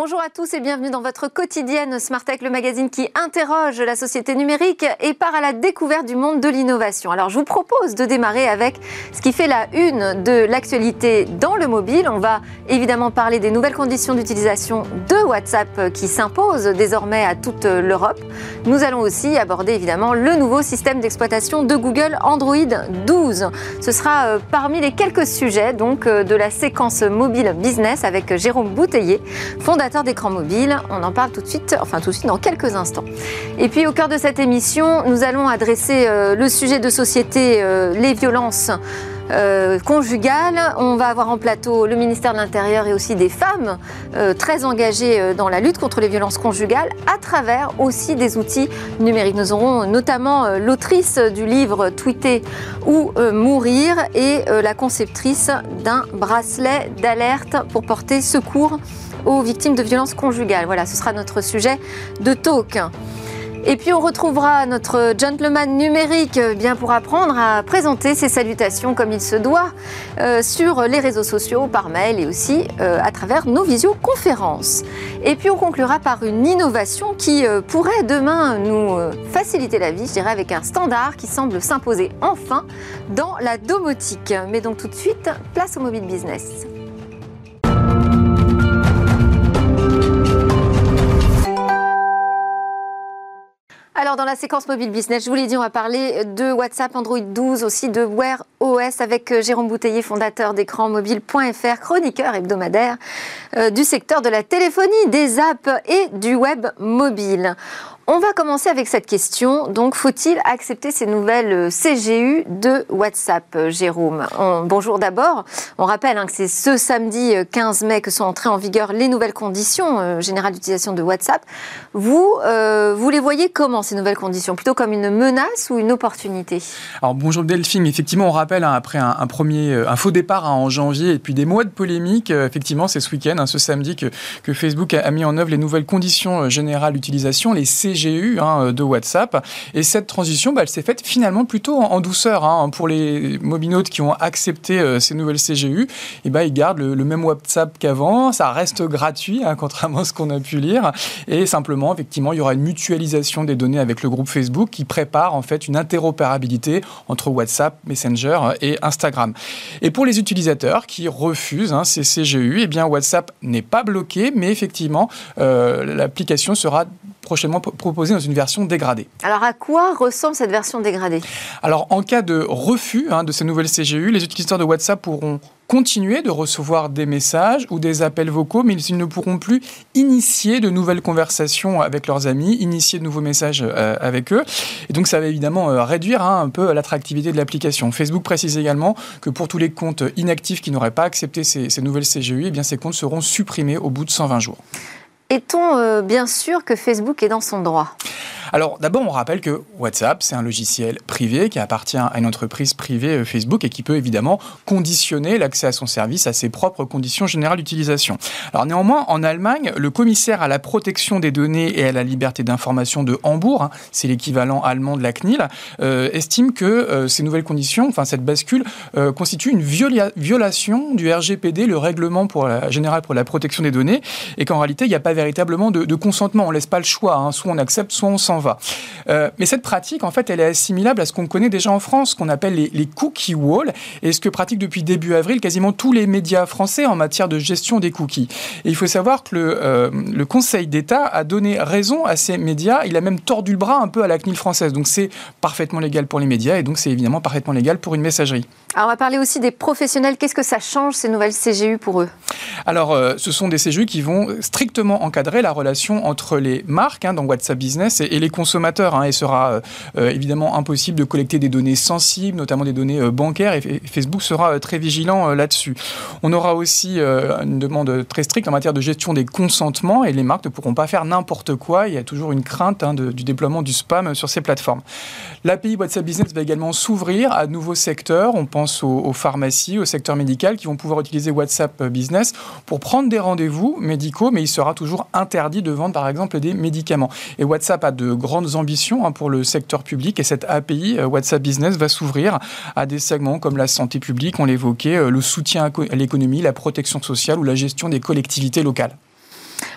Bonjour à tous et bienvenue dans votre quotidienne Smart Tech, le magazine qui interroge la société numérique et part à la découverte du monde de l'innovation. Alors je vous propose de démarrer avec ce qui fait la une de l'actualité dans le mobile. On va évidemment parler des nouvelles conditions d'utilisation de WhatsApp qui s'imposent désormais à toute l'Europe. Nous allons aussi aborder évidemment le nouveau système d'exploitation de Google Android 12. Ce sera euh, parmi les quelques sujets donc euh, de la séquence mobile business avec Jérôme Bouteiller, fondateur d'écran mobile. On en parle tout de suite, enfin tout de suite dans quelques instants. Et puis au cœur de cette émission, nous allons adresser euh, le sujet de société, euh, les violences. Euh, conjugales. On va avoir en plateau le ministère de l'Intérieur et aussi des femmes très engagées dans la lutte contre les violences conjugales à travers aussi des outils numériques. Nous aurons notamment l'autrice du livre Tweeter ou Mourir et la conceptrice d'un bracelet d'alerte pour porter secours aux victimes de violences conjugales. Voilà, ce sera notre sujet de talk. Et puis on retrouvera notre gentleman numérique euh, bien pour apprendre à présenter ses salutations comme il se doit euh, sur les réseaux sociaux, par mail et aussi euh, à travers nos visioconférences. Et puis on conclura par une innovation qui pourrait demain nous faciliter la vie, je dirais avec un standard qui semble s'imposer enfin dans la domotique. Mais donc tout de suite, place au mobile business. Alors, dans la séquence mobile business, je vous l'ai dit, on va parler de WhatsApp, Android 12, aussi de Wear OS avec euh, Jérôme Bouteiller, fondateur d'écran mobile.fr, chroniqueur hebdomadaire euh, du secteur de la téléphonie, des apps et du web mobile. On va commencer avec cette question. Donc, faut-il accepter ces nouvelles euh, CGU de WhatsApp, euh, Jérôme? Bonjour d'abord. On rappelle hein, que c'est ce samedi 15 euh, mai que sont entrées en vigueur les nouvelles conditions générales d'utilisation de WhatsApp. Vous, vous les voyez comment, ces nouvelles conditions? Plutôt comme une menace ou une opportunité? Alors, bonjour Delphine. Effectivement, on rappelle, hein, après un, premier, un faux départ hein, en janvier et puis des mois de polémique, effectivement, c'est ce week-end, ce samedi, que, que Facebook a, a, mis en œuvre les nouvelles conditions générales d'utilisation, les CGU Hein, de WhatsApp. Et cette transition, bah, elle s'est faite finalement plutôt en, douceur. Hein. Pour les mobinautes qui ont accepté euh, ces nouvelles CGU, et eh ben, ils gardent le, même WhatsApp qu'avant. Ça reste gratuit, hein, contrairement à ce qu'on a pu lire. Et simplement, effectivement, il y aura une mutualisation des données avec le groupe Facebook qui prépare en fait une interopérabilité entre WhatsApp, Messenger et Instagram. Et pour les utilisateurs qui refusent ces CGU, eh bien WhatsApp n'est pas bloqué, mais effectivement, euh, l'application sera prochainement proposée dans une version dégradée. Alors à quoi ressemble cette version dégradée? Alors en cas de refus hein, de ces nouvelles CGU, les utilisateurs de WhatsApp pourront continuer de recevoir des messages ou des appels vocaux, mais ils ne pourront plus initier de nouvelles conversations avec leurs amis, initier de nouveaux messages euh, avec eux. Et donc ça va évidemment euh, réduire hein, un peu l'attractivité de l'application. Facebook précise également que pour tous les comptes inactifs qui n'auraient pas accepté ces, ces nouvelles CGU, eh bien ces comptes seront supprimés au bout de 120 jours. Est-on euh, bien sûr que Facebook est dans son droit? Alors d'abord, on rappelle que WhatsApp, c'est un logiciel privé qui appartient à une entreprise privée euh, Facebook et qui peut évidemment conditionner l'accès à son service à ses propres conditions générales d'utilisation. Alors néanmoins, en Allemagne, le commissaire à la protection des données et à la liberté d'information de Hambourg, hein, c'est l'équivalent allemand de la CNIL, euh, estime que euh, ces nouvelles conditions, enfin cette bascule, constitue une violation du RGPD, le règlement pour la, général pour la protection des données, et qu'en réalité, il n'y a pas véritablement de, consentement. On laisse pas le choix. Hein. Soit on accepte, soit on s'en Euh, mais cette pratique, en fait, elle est assimilable à ce qu'on connaît déjà en France, qu'on appelle les, cookie walls, et ce que pratique depuis début avril quasiment tous les médias français en matière de gestion des cookies. Et il faut savoir que euh, le Conseil d'État a donné raison à ces médias. Il a même tordu le bras un peu à la CNIL française. Donc c'est parfaitement légal pour les médias, et donc c'est évidemment parfaitement légal pour une messagerie. Alors on va parler aussi des professionnels. Qu'est-ce que ça change ces nouvelles CGU pour eux? Alors euh, ce sont des CGU qui vont strictement encadrer la relation entre les marques hein, dans WhatsApp Business et, les consommateurs. Hein. Il sera euh, euh, évidemment impossible de collecter des données sensibles, notamment des données bancaires, et, Facebook sera très vigilant là-dessus. On aura aussi une demande très stricte en matière de gestion des consentements, et les marques ne pourront pas faire n'importe quoi. Il y a toujours une crainte hein, du déploiement du spam sur ces plateformes. L'API WhatsApp Business va également s'ouvrir à nouveaux secteurs. On pense aux, pharmacies, au secteur médical qui vont pouvoir utiliser WhatsApp Business pour prendre des rendez-vous médicaux, mais il sera toujours interdit de vendre par exemple des médicaments. Et WhatsApp a de grandes ambitions hein, pour le secteur public et cette API euh, WhatsApp Business va s'ouvrir à des segments comme la santé publique, on l'évoquait, euh, le soutien à l'économie, la protection sociale ou la gestion des collectivités locales.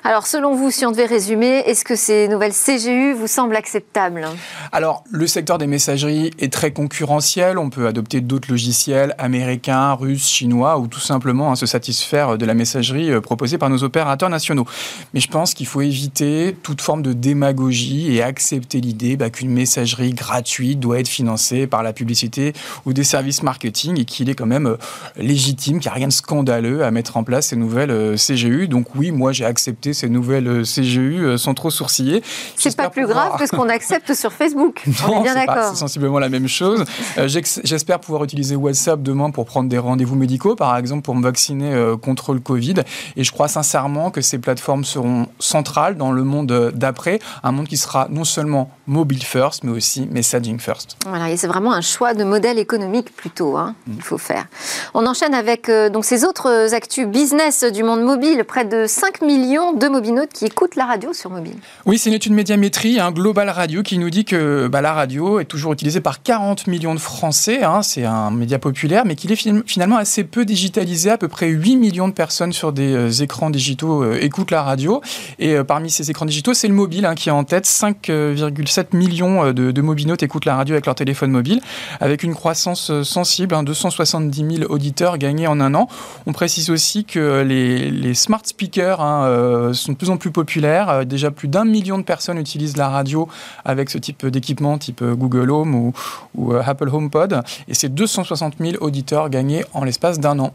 Alors selon vous, si on devait résumer, est-ce que ces nouvelles CGU vous semblent acceptables? Alors le secteur des messageries est très concurrentiel. On peut adopter d'autres logiciels américains, russes, chinois ou tout simplement hein, se satisfaire de la messagerie euh, proposée par nos opérateurs nationaux. Mais je pense qu'il faut éviter toute forme de démagogie et accepter l'idée bah, qu'une messagerie gratuite doit être financée par la publicité ou des services marketing et qu'il est quand même euh, légitime, qu'il n'y a rien de scandaleux à mettre en place ces nouvelles euh, CGU. Donc oui, moi j'ai accepté ces nouvelles CGU sans trop sourciller. C'est pas plus grave que ce qu'on accepte sur Facebook. On est bien d'accord. C'est sensiblement la même chose. J'espère pouvoir utiliser WhatsApp demain pour prendre des rendez-vous médicaux, par exemple pour me vacciner contre le Covid. Et je crois sincèrement que ces plateformes seront centrales dans le monde d'après, un monde qui sera non seulement mobile first, mais aussi messaging first. Voilà, et c'est vraiment un choix de modèle économique plutôt, hein, mm. il faut faire. On enchaîne avec euh, donc ces autres actus business du monde mobile, près de 5 millions de mobinautes qui écoutent la radio sur mobile. Oui, c'est une étude médiamétrie, Global Radio, qui nous dit que bah, la radio est toujours utilisée par 40 millions de Français, hein, c'est un média populaire, mais qu'il est finalement assez peu digitalisé, à peu près 8 millions de personnes sur des euh, écrans digitaux euh, écoutent la radio, et parmi ces écrans digitaux, c'est le mobile hein, qui est en tête, 5,7 millions euh, de, de mobinautes écoutent la radio avec leur téléphone mobile, avec une croissance euh, sensible, 270 hein, 000 auditeurs gagnés en un an. On précise aussi que les, smart speakers euh, sont de plus en plus populaires. Déjà plus d'un million de personnes utilisent la radio avec ce type d'équipement, type Google Home ou, ou Apple HomePod. Et c'est 260 000 auditeurs gagnés en l'espace d'un an.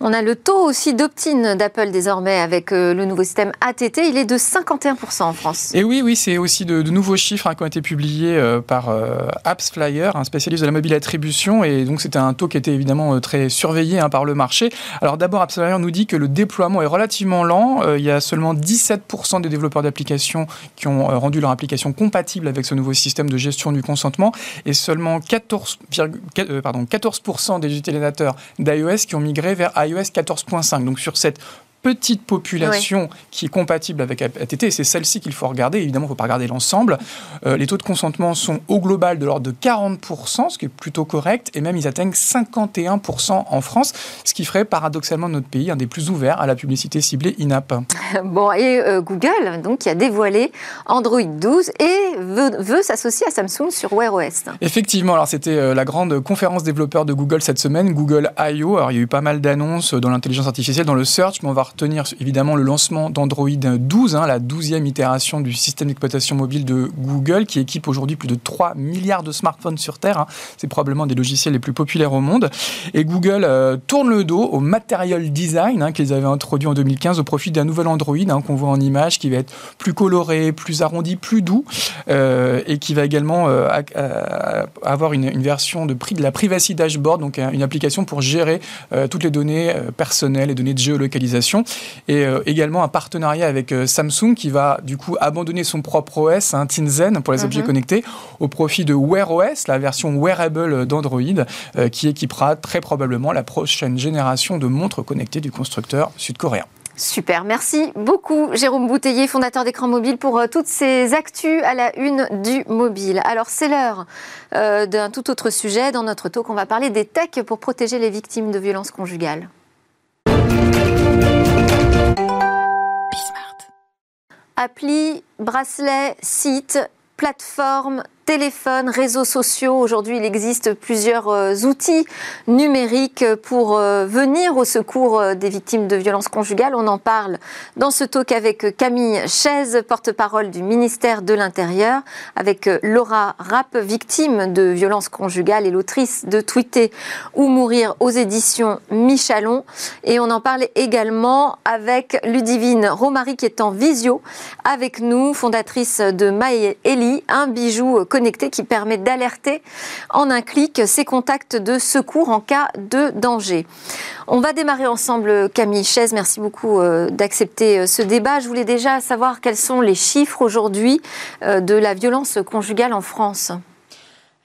On a le taux aussi d'opt-in d'Apple désormais avec euh, le nouveau système ATT. Il est de 51% en France. Et oui, oui, c'est aussi de, nouveaux chiffres hein, qui ont été publiés euh, par euh, AppsFlyer, un spécialiste de la mobile attribution. Et donc, c'était un taux qui était évidemment très surveillé hein, par le marché. Alors, d'abord, AppsFlyer nous dit que le déploiement est relativement lent. il y a seulement 17% des développeurs d'applications qui ont rendu leur application compatible avec ce nouveau système de gestion du consentement et seulement 14, pardon, 14 des utilisateurs d'iOS qui ont migré vers iOS 14.5. Donc sur cette petite population qui est compatible avec ATT, et c'est celle-ci qu'il faut regarder. Évidemment, il ne faut pas regarder l'ensemble. Euh, les taux de consentement sont au global de l'ordre de 40%, ce qui est plutôt correct, et même ils atteignent 51% en France, ce qui ferait paradoxalement notre pays un des plus ouverts à la publicité ciblée INAP. Bon, et euh, Google, donc, qui a dévoilé Android 12 et veut, s'associer à Samsung sur Wear OS. Effectivement, alors c'était euh, la grande conférence développeurs de Google cette semaine, Google I.O. Alors il y a eu pas mal d'annonces dans l'intelligence artificielle, dans le search, mais on va retenir évidemment le lancement d'Android 12, hein, la douzième itération du système d'exploitation mobile de Google, qui équipe aujourd'hui plus de 3 milliards de smartphones sur Terre. Hein. C'est probablement des logiciels les plus populaires au monde. Et Google euh, tourne le dos au material design hein, qu'ils avaient introduit en 2015 au profit d'un nouvel Android qu'on voit en image, qui va être plus coloré, plus arrondi, plus doux, euh, et qui va également euh, avoir une, version de de la privacy dashboard, donc une application pour gérer toutes les données personnelles et données de géolocalisation et euh, également un partenariat avec euh, Samsung qui va du coup abandonner son propre OS, hein, Tizen, pour les objets mhm. connectés, au profit de Wear OS, la version wearable d'Android, euh, qui équipera très probablement la prochaine génération de montres connectées du constructeur sud-coréen. Super, merci beaucoup Jérôme Bouteiller, fondateur d'écran mobile, pour toutes ces actus à la une du mobile. Alors c'est l'heure d'un tout autre sujet. Dans notre talk, on va parler des techs pour protéger les victimes de violences conjugales. Appli, bracelet, site, plateforme, téléphone, réseaux sociaux. Aujourd'hui, il existe plusieurs euh, outils numériques pour euh, venir au secours euh, des victimes de violences conjugales. On en parle dans ce talk avec Camille Chaise, porte-parole du ministère de l'Intérieur, avec Laura Rapp, victime de violences conjugales et l'autrice de Tweeter ou mourir aux éditions Michalon. Et on en parle également avec Ludivine Romary qui est en visio avec nous, fondatrice de My Ellie, un bijou qui permet d'alerter en un clic ses contacts de secours en cas de danger. On va démarrer ensemble, Camille Chaise. Merci beaucoup euh, d'accepter euh, ce débat. Je voulais déjà savoir quels sont les chiffres aujourd'hui euh, de la violence conjugale en France.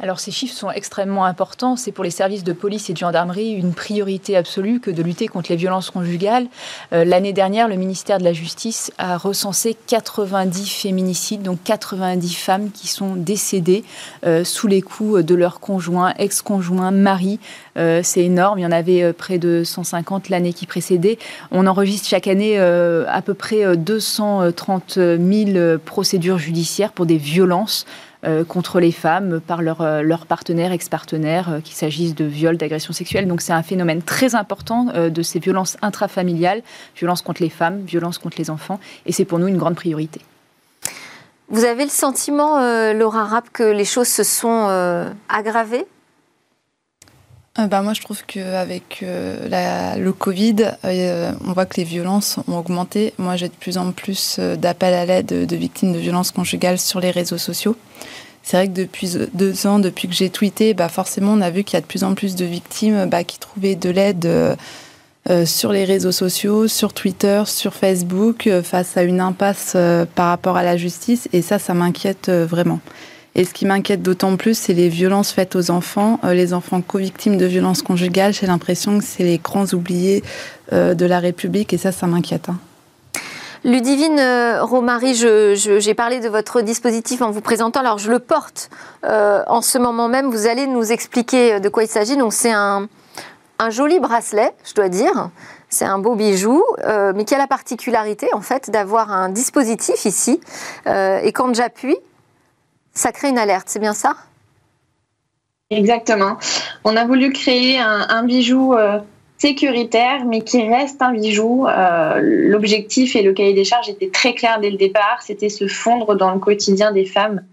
Alors ces chiffres sont extrêmement importants. C'est pour les services de police et de gendarmerie une priorité absolue que de lutter contre les violences conjugales. Euh, l'année dernière, le ministère de la Justice a recensé 90 féminicides, donc 90 femmes qui sont décédées euh, sous les coups de leur conjoint, ex-conjoint, mari. Euh, c'est énorme. Il y en avait près de 150 l'année qui précédait. On enregistre chaque année à peu près 230 000 procédures judiciaires pour des violences. Euh, contre les femmes par leurs leur euh, partenaires, ex-partenaires, euh, qu'il s'agisse de viols, d'agressions sexuelles. Donc c'est un phénomène très important de ces violences intrafamiliales, violences contre les femmes, violences contre les enfants, et c'est pour nous une grande priorité. Vous avez le sentiment, Laura Rapp, que les choses se sont aggravées? Bah moi, je trouve qu'avec euh, le Covid, on voit que les violences ont augmenté. Moi, j'ai de plus en plus d'appels à l'aide de victimes de violences conjugales sur les réseaux sociaux. C'est vrai que depuis deux ans, depuis que j'ai tweeté, bah forcément, on a vu qu'il y a de plus en plus de victimes bah, qui trouvaient de l'aide euh, euh, sur les réseaux sociaux, sur Twitter, sur Facebook, euh, face à une impasse par rapport à la justice. Et ça, ça m'inquiète vraiment. Et ce qui m'inquiète d'autant plus, c'est les violences faites aux enfants, les enfants co-victimes de violences conjugales. J'ai l'impression que c'est les grands oubliés de la République et ça, ça m'inquiète. Hein. Ludivine euh, Romary, j'ai parlé de votre dispositif en vous présentant. Alors, je le porte euh, en ce moment même. Vous allez nous expliquer euh, de quoi il s'agit. Donc, c'est un, joli bracelet, je dois dire. C'est un beau bijou, mais qui a la particularité, en fait, d'avoir un dispositif ici. et quand j'appuie, ça crée une alerte. C'est bien ça? Exactement. On a voulu créer un, bijou sécuritaire, mais qui reste un bijou. Euh, l'objectif et le cahier des charges étaient très clairs dès le départ, c'était se fondre dans le quotidien des femmes,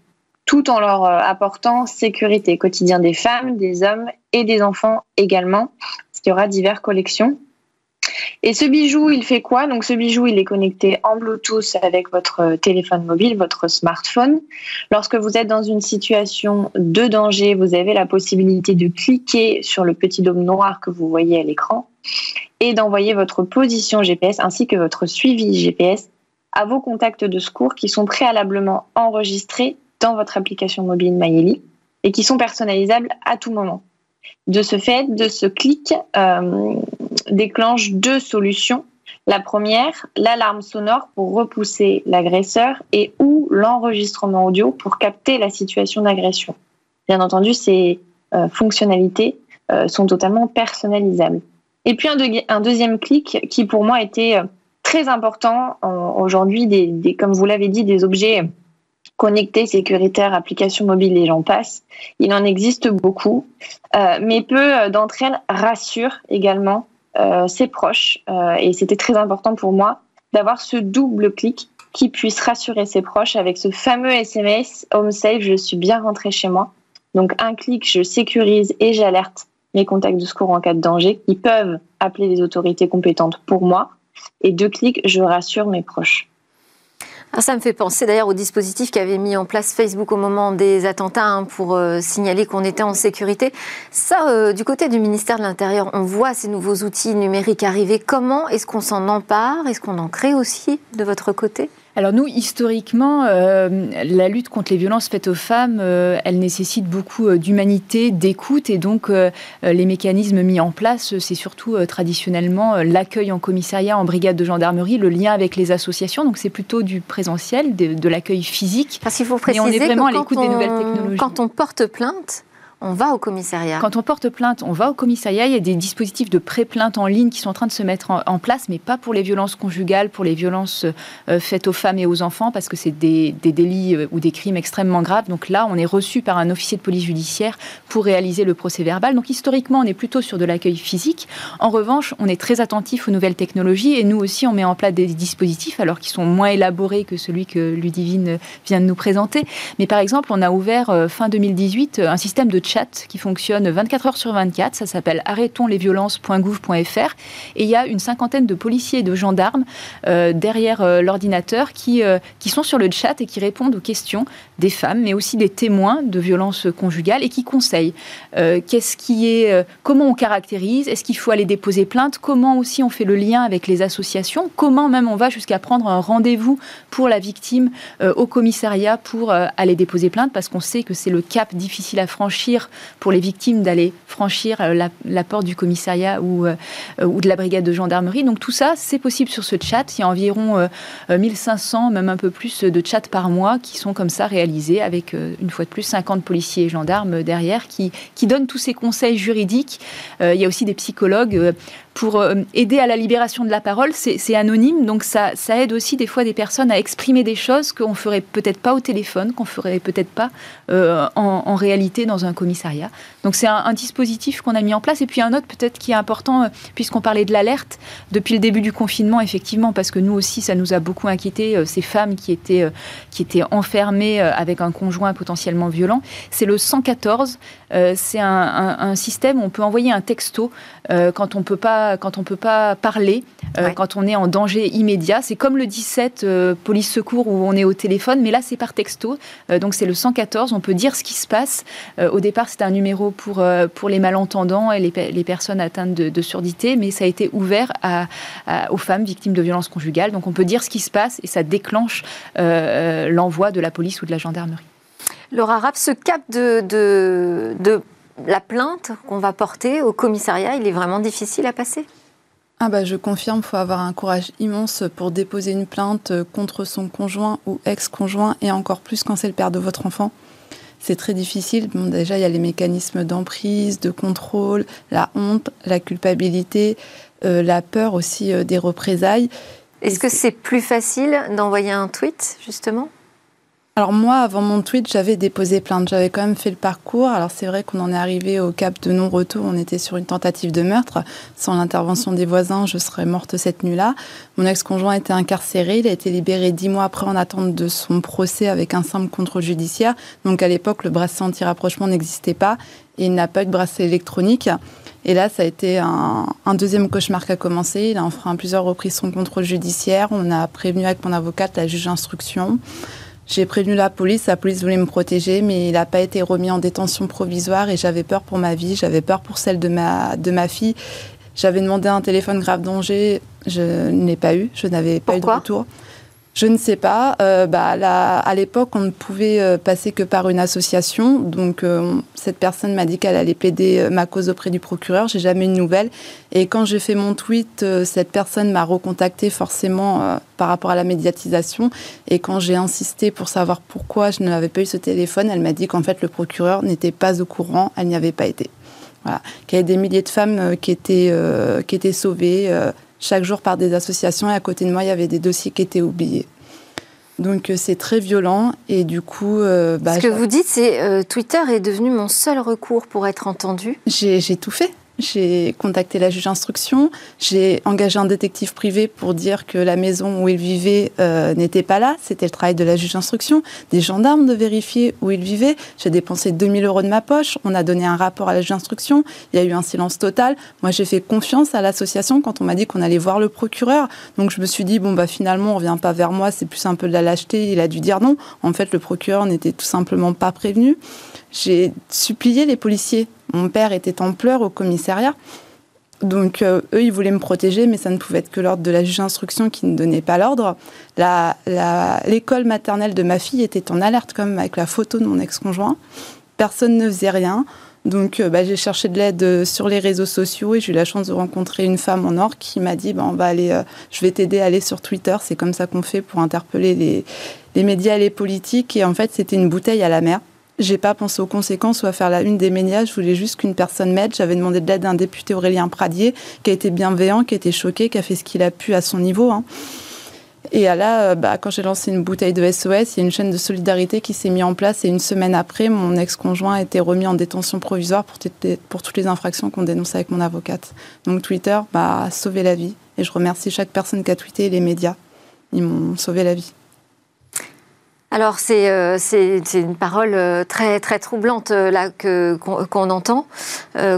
tout en leur euh, apportant sécurité, quotidien des femmes, des hommes et des enfants également, parce qu'il y aura diverses collections. Et ce bijou, il fait quoi? Donc ce bijou, il est connecté en Bluetooth avec votre téléphone mobile, votre smartphone. Lorsque vous êtes dans une situation de danger, vous avez la possibilité de cliquer sur le petit dôme noir que vous voyez à l'écran et d'envoyer votre position GPS ainsi que votre suivi GPS à vos contacts de secours qui sont préalablement enregistrés dans votre application mobile Maïeli et qui sont personnalisables à tout moment. De ce fait, de ce clic euh, déclenche deux solutions. La première, l'alarme sonore pour repousser l'agresseur et ou l'enregistrement audio pour capter la situation d'agression. Bien entendu, ces euh, fonctionnalités euh, sont totalement personnalisables. Et puis un, deuxième clic qui pour moi était très important aujourd'hui, des, comme vous l'avez dit, des objets connectés, sécuritaires, applications mobiles et j'en passe. Il en existe beaucoup, euh, mais peu euh, d'entre elles rassurent également euh, ses proches. et c'était très important pour moi d'avoir ce double clic qui puisse rassurer ses proches avec ce fameux SMS Home Safe, je suis bien rentré chez moi. Donc un clic, je sécurise et j'alerte mes contacts de secours en cas de danger qui peuvent appeler les autorités compétentes pour moi. Et deux clics, je rassure mes proches. Ah, ça me fait penser d'ailleurs au dispositif qu'avait mis en place Facebook au moment des attentats hein, pour euh, signaler qu'on était en sécurité. Ça, euh, du côté du ministère de l'Intérieur, on voit ces nouveaux outils numériques arriver. Comment est-ce qu'on s'en empare? Est-ce qu'on en crée aussi de votre côté? Alors nous, historiquement, euh, la lutte contre les violences faites aux femmes, euh, elle nécessite beaucoup euh, d'humanité, d'écoute, et donc les mécanismes mis en place, c'est surtout traditionnellement l'accueil en commissariat, en brigade de gendarmerie, le lien avec les associations, donc c'est plutôt du présentiel, de, l'accueil physique. Parce qu'il faut préciser on est vraiment à l'écoute des nouvelles technologies. Quand on porte plainte, on va au commissariat. Quand on porte plainte, on va au commissariat. Il y a des dispositifs de pré-plainte en ligne qui sont en train de se mettre en, place, mais pas pour les violences conjugales, pour les violences euh, faites aux femmes et aux enfants, parce que c'est des, délits euh, ou des crimes extrêmement graves. Donc là, on est reçu par un officier de police judiciaire pour réaliser le procès verbal. Donc historiquement, on est plutôt sur de l'accueil physique. En revanche, on est très attentif aux nouvelles technologies et nous aussi, on met en place des dispositifs, alors qu'ils sont moins élaborés que celui que Ludivine vient de nous présenter. Mais par exemple, on a ouvert euh, fin 2018 un système de chat qui fonctionne 24 heures sur 24. Ça s'appelle arrêtonslesviolences.gouv.fr. Et il y a une cinquantaine de policiers et de gendarmes euh, derrière euh, l'ordinateur qui, euh, qui sont sur le chat et qui répondent aux questions des femmes, mais aussi des témoins de violences conjugales et qui conseillent qu'est-ce qui est, comment on caractérise, est-ce qu'il faut aller déposer plainte, comment aussi on fait le lien avec les associations, comment même on va jusqu'à prendre un rendez-vous pour la victime au commissariat pour aller déposer plainte, parce qu'on sait que c'est le cap difficile à franchir pour les victimes d'aller franchir la, porte du commissariat ou, ou de la brigade de gendarmerie. Donc tout ça, c'est possible sur ce chat. Il y a environ 1500, euh, même un peu plus, de chats par mois qui sont comme ça réalisés avec, euh, une fois de plus, 50 policiers et gendarmes derrière qui, qui donnent tous ces conseils juridiques. Euh, il y a aussi des psychologues pour euh, aider à la libération de la parole. C'est anonyme, donc ça, aide aussi des fois des personnes à exprimer des choses qu'on ferait peut-être pas au téléphone, qu'on ferait peut-être pas euh, en, réalité dans un commissariat. Donc c'est un, dispositif qu'on a mis en place. Et puis un autre peut-être qui est important, euh, puisqu'on parlait de l'alerte depuis le début du confinement, effectivement, parce que nous aussi, ça nous a beaucoup inquiété, ces femmes qui étaient, qui étaient enfermées avec un conjoint potentiellement violent. C'est le 114. c'est un, un, système où on peut envoyer un texto quand on peut pas quand on peut pas parler, euh, quand on est en danger immédiat. C'est comme le 17 euh, police secours où on est au téléphone, mais là c'est par texto. Euh, donc c'est le 114. On peut dire ce qui se passe. au départ c'était un numéro pour pour les malentendants et les, les personnes atteintes de, surdité, mais ça a été ouvert à, aux femmes victimes de violences conjugales. Donc on peut dire ce qui se passe et ça déclenche l'envoi de la police ou de la gendarmerie. Laura Rapp, ce cap de, de, de la plainte qu'on va porter au commissariat, il est vraiment difficile à passer ah bah je confirme, il faut avoir un courage immense pour déposer une plainte contre son conjoint ou ex-conjoint et encore plus quand c'est le père de votre enfant. C'est très difficile. Bon, déjà, il y a les mécanismes d'emprise, de contrôle, la honte, la culpabilité, euh, la peur aussi euh, des représailles. Est-ce que c'est plus facile d'envoyer un tweet, justement? Alors moi, avant mon tweet, j'avais déposé plainte. J'avais quand même fait le parcours. Alors c'est vrai qu'on en est arrivé au cap de non-retour. On était sur une tentative de meurtre. Sans l'intervention des voisins, je serais morte cette nuit-là. Mon ex-conjoint était incarcéré. Il a été libéré dix mois après en attente de son procès avec un simple contrôle judiciaire. Donc à l'époque, le bracelet anti-rapprochement n'existait pas et il n'a pas eu de bracelet électronique. Et là, ça a été un, deuxième cauchemar qui a commencé. Il a enfreint à plusieurs reprises son contrôle judiciaire. On a prévenu avec mon avocate la juge d'instruction. J'ai prévenu la police, la police voulait me protéger, mais il n'a pas été remis en détention provisoire et j'avais peur pour ma vie, j'avais peur pour celle de ma, de ma fille. J'avais demandé un téléphone grave danger, je ne l'ai pas eu, je n'avais pas eu de retour. Je ne sais pas. Euh, bah, à l'époque, on ne pouvait euh, passer que par une association. Donc, euh, cette personne m'a dit qu'elle allait plaider ma cause auprès du procureur. J'ai jamais eu de nouvelles. Et quand j'ai fait mon tweet, cette personne m'a recontacté forcément par rapport à la médiatisation. Et quand j'ai insisté pour savoir pourquoi je n'avais pas eu ce téléphone, elle m'a dit qu'en fait, le procureur n'était pas au courant. Elle n'y avait pas été. Voilà. Qu'il y avait des milliers de femmes qui étaient, qui étaient sauvées chaque jour par des associations et à côté de moi, il y avait des dossiers qui étaient oubliés. Donc euh, c'est très violent et du coup... Euh, bah, Ce que vous dites, c'est euh, Twitter est devenu mon seul recours pour être entendu. J'ai tout fait. J'ai contacté la juge d'instruction, j'ai engagé un détective privé pour dire que la maison où il vivait euh, n'était pas là. C'était le travail de la juge d'instruction. Des gendarmes de vérifier où il vivait. J'ai dépensé 2000 euros de ma poche. On a donné un rapport à la juge d'instruction. Il y a eu un silence total. Moi, j'ai fait confiance à l'association quand on m'a dit qu'on allait voir le procureur. Donc, je me suis dit, bon, bah, finalement, on revient pas vers moi. C'est plus un peu de la lâcheté. Il a dû dire non. En fait, le procureur n'était tout simplement pas prévenu. J'ai supplié les policiers mon père était en pleurs au commissariat. Donc euh, eux, ils voulaient me protéger, mais ça ne pouvait être que l'ordre de la juge d'instruction qui ne donnait pas l'ordre. L'école maternelle de ma fille était en alerte même avec la photo de mon ex-conjoint. Personne ne faisait rien. Donc euh, bah, j'ai cherché de l'aide euh, sur les réseaux sociaux et j'ai eu la chance de rencontrer une femme en or qui m'a dit bah, on va aller, je vais t'aider à aller sur Twitter. C'est comme ça qu'on fait pour interpeller les, les médias et les politiques. Et en fait, c'était une bouteille à la mer. J'ai pas pensé aux conséquences ou à faire la une des médias. Je voulais juste qu'une personne m'aide. J'avais demandé de l'aide d'un député Aurélien Pradier, qui a été bienveillant, qui a été choqué, qui a fait ce qu'il a pu à son niveau. Hein. Et là, euh, bah, quand j'ai lancé une bouteille de SOS, il y a une chaîne de solidarité qui s'est mise en place. Et une semaine après, mon ex-conjoint a été remis en détention provisoire pour, toutes les infractions qu'on dénonce avec mon avocate. Donc Twitter a sauvé la vie. Et je remercie chaque personne qui a tweeté et les médias. Ils m'ont sauvé la vie. Alors c'est euh, une parole euh, très très troublante euh, là qu'on entend.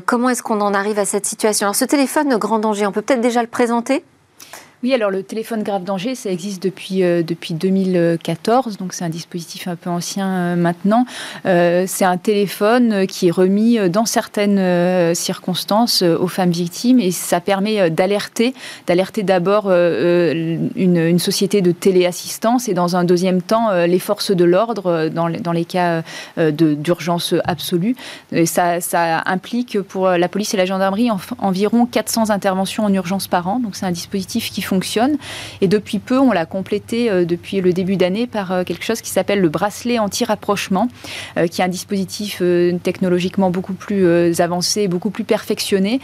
comment est-ce qu'on en arrive à cette situation? Alors ce téléphone grand danger, on peut peut-être déjà le présenter? Oui, alors le téléphone grave danger, ça existe depuis, euh, depuis 2014, donc c'est un dispositif un peu ancien euh, maintenant. Euh, c'est un téléphone qui est remis dans certaines circonstances aux femmes victimes et ça permet d'alerter, d'alerter d'abord une, société de téléassistance et dans un deuxième temps les forces de l'ordre dans, dans les cas d'urgence absolue. Et ça implique pour la police et la gendarmerie environ 400 interventions en urgence par an, donc c'est un dispositif qui fonctionne. Et depuis peu, on l'a complété euh, depuis le début d'année par euh, quelque chose qui s'appelle le bracelet anti-rapprochement, euh, qui est un dispositif technologiquement beaucoup plus avancé, beaucoup plus perfectionné.